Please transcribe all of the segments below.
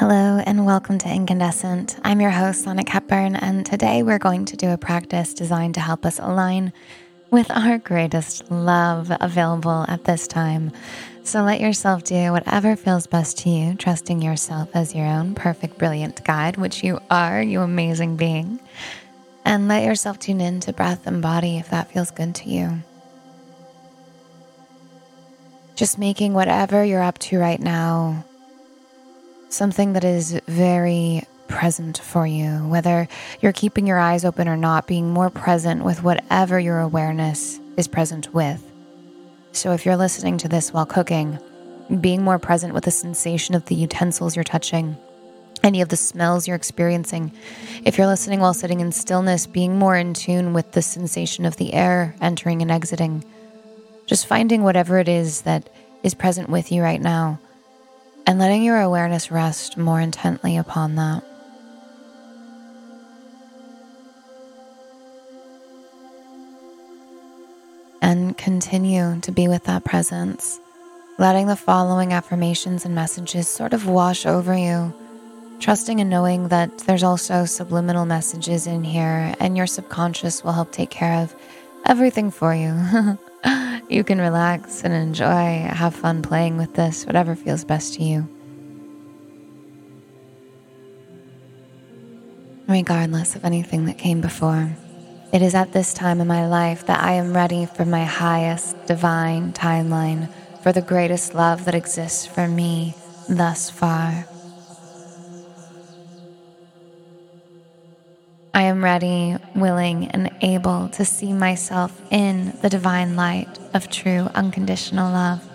Hello, and welcome to Incandescent. I'm your host, Sonic Hepburn, and today we're going to do a practice designed to help us align with our greatest love available at this time. So let yourself do whatever feels best to you, trusting yourself as your own perfect, brilliant guide, which you are, you amazing being. And let yourself tune in to breath and body if that feels good to you. Just making whatever you're up to right now something that is very present for you, whether you're keeping your eyes open or not, being more present with whatever your awareness is present with. So if you're listening to this while cooking, being more present with the sensation of the utensils you're touching, any of the smells you're experiencing. If you're listening while sitting in stillness, being more in tune with the sensation of the air entering and exiting. Just finding whatever it is that is present with you right now and letting your awareness rest more intently upon that. And continue to be with that presence, letting the following affirmations and messages sort of wash over you, trusting and knowing that there's also subliminal messages in here, and your subconscious will help take care of everything for you. You can relax and enjoy, have fun playing with this, whatever feels best to you. Regardless of anything that came before, it is at this time in my life that I am ready for my highest divine timeline, for the greatest love that exists for me thus far. I am ready, willing, and able to see myself in the divine light of true unconditional love.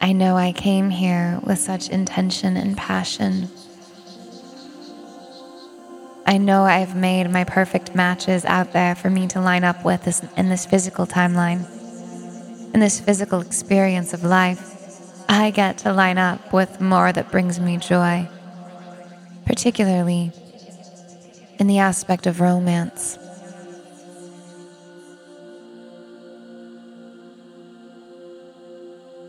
I know I came here with such intention and passion. I know I've made my perfect matches out there for me to line up with this, in this physical timeline, in this physical experience of life. I get to line up with more that brings me joy particularly in the aspect of romance.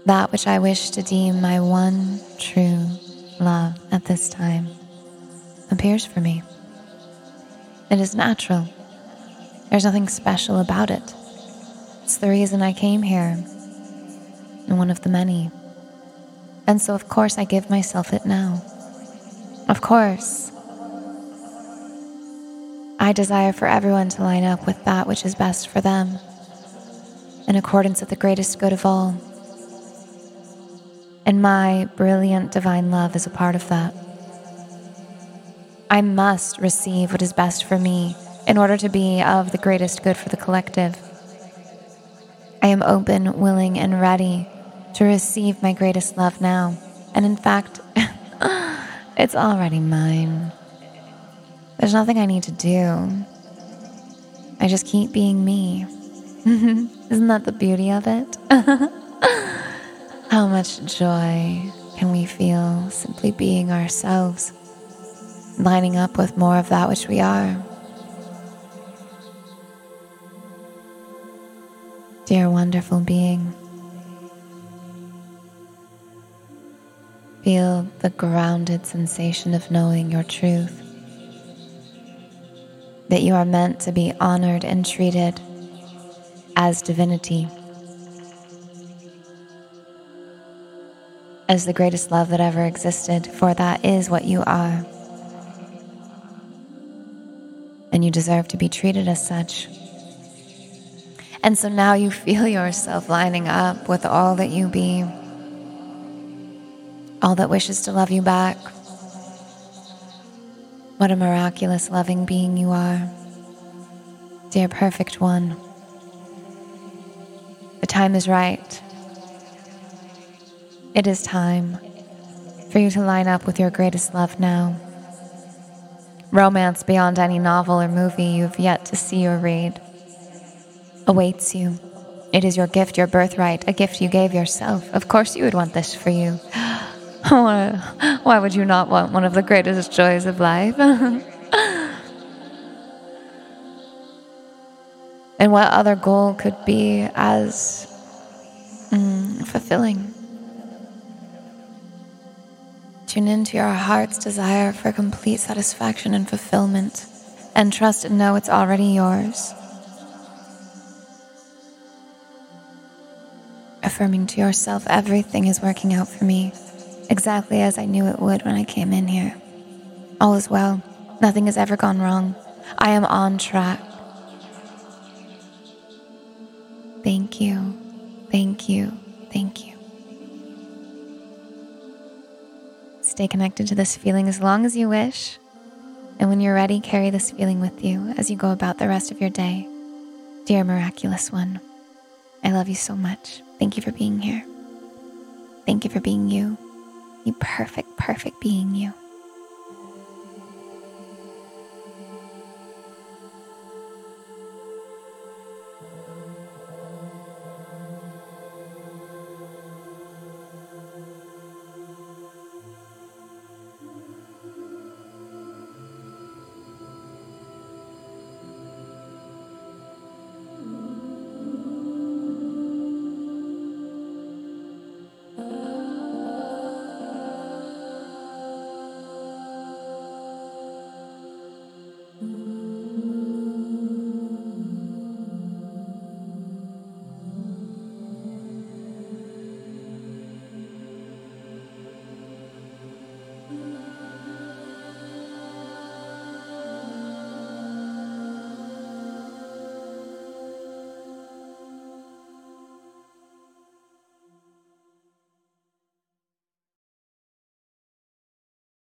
That which I wish to deem my one true love at this time appears for me. It is natural. There's nothing special about it. It's the reason I came here, and one of the many. And so, of course, I give myself it now. Of course. I desire for everyone to line up with that which is best for them, in accordance with the greatest good of all. And my brilliant divine love is a part of that. I must receive what is best for me in order to be of the greatest good for the collective. I am open, willing, and ready to receive my greatest love now. And in fact, It's already mine. There's nothing I need to do. I just keep being me. Isn't that the beauty of it? How much joy can we feel simply being ourselves, lining up with more of that which we are? Dear wonderful being. Feel the grounded sensation of knowing your truth. That you are meant to be honored and treated as divinity, as the greatest love that ever existed, for that is what you are. And you deserve to be treated as such. And so now you feel yourself lining up with all that you be all that wishes to love you back. What a miraculous, loving being you are, dear perfect one. The time is right. It is time for you to line up with your greatest love now. Romance beyond any novel or movie you've yet to see or read awaits you. It is your gift, your birthright, a gift you gave yourself. Of course, you would want this for you. Why would you not want one of the greatest joys of life? and what other goal could be as mm, fulfilling Tune into your heart's desire for complete satisfaction and fulfillment, and trust and know it's already yours. Affirming to yourself, everything is working out for me, exactly as I knew it would when I came in here. All is well, nothing has ever gone wrong. I am on track. Thank you, thank you, thank you. Stay connected to this feeling as long as you wish. And when you're ready, carry this feeling with you as you go about the rest of your day. Dear miraculous one, I love you so much. Thank you for being here. Thank you for being you. You perfect, perfect being you.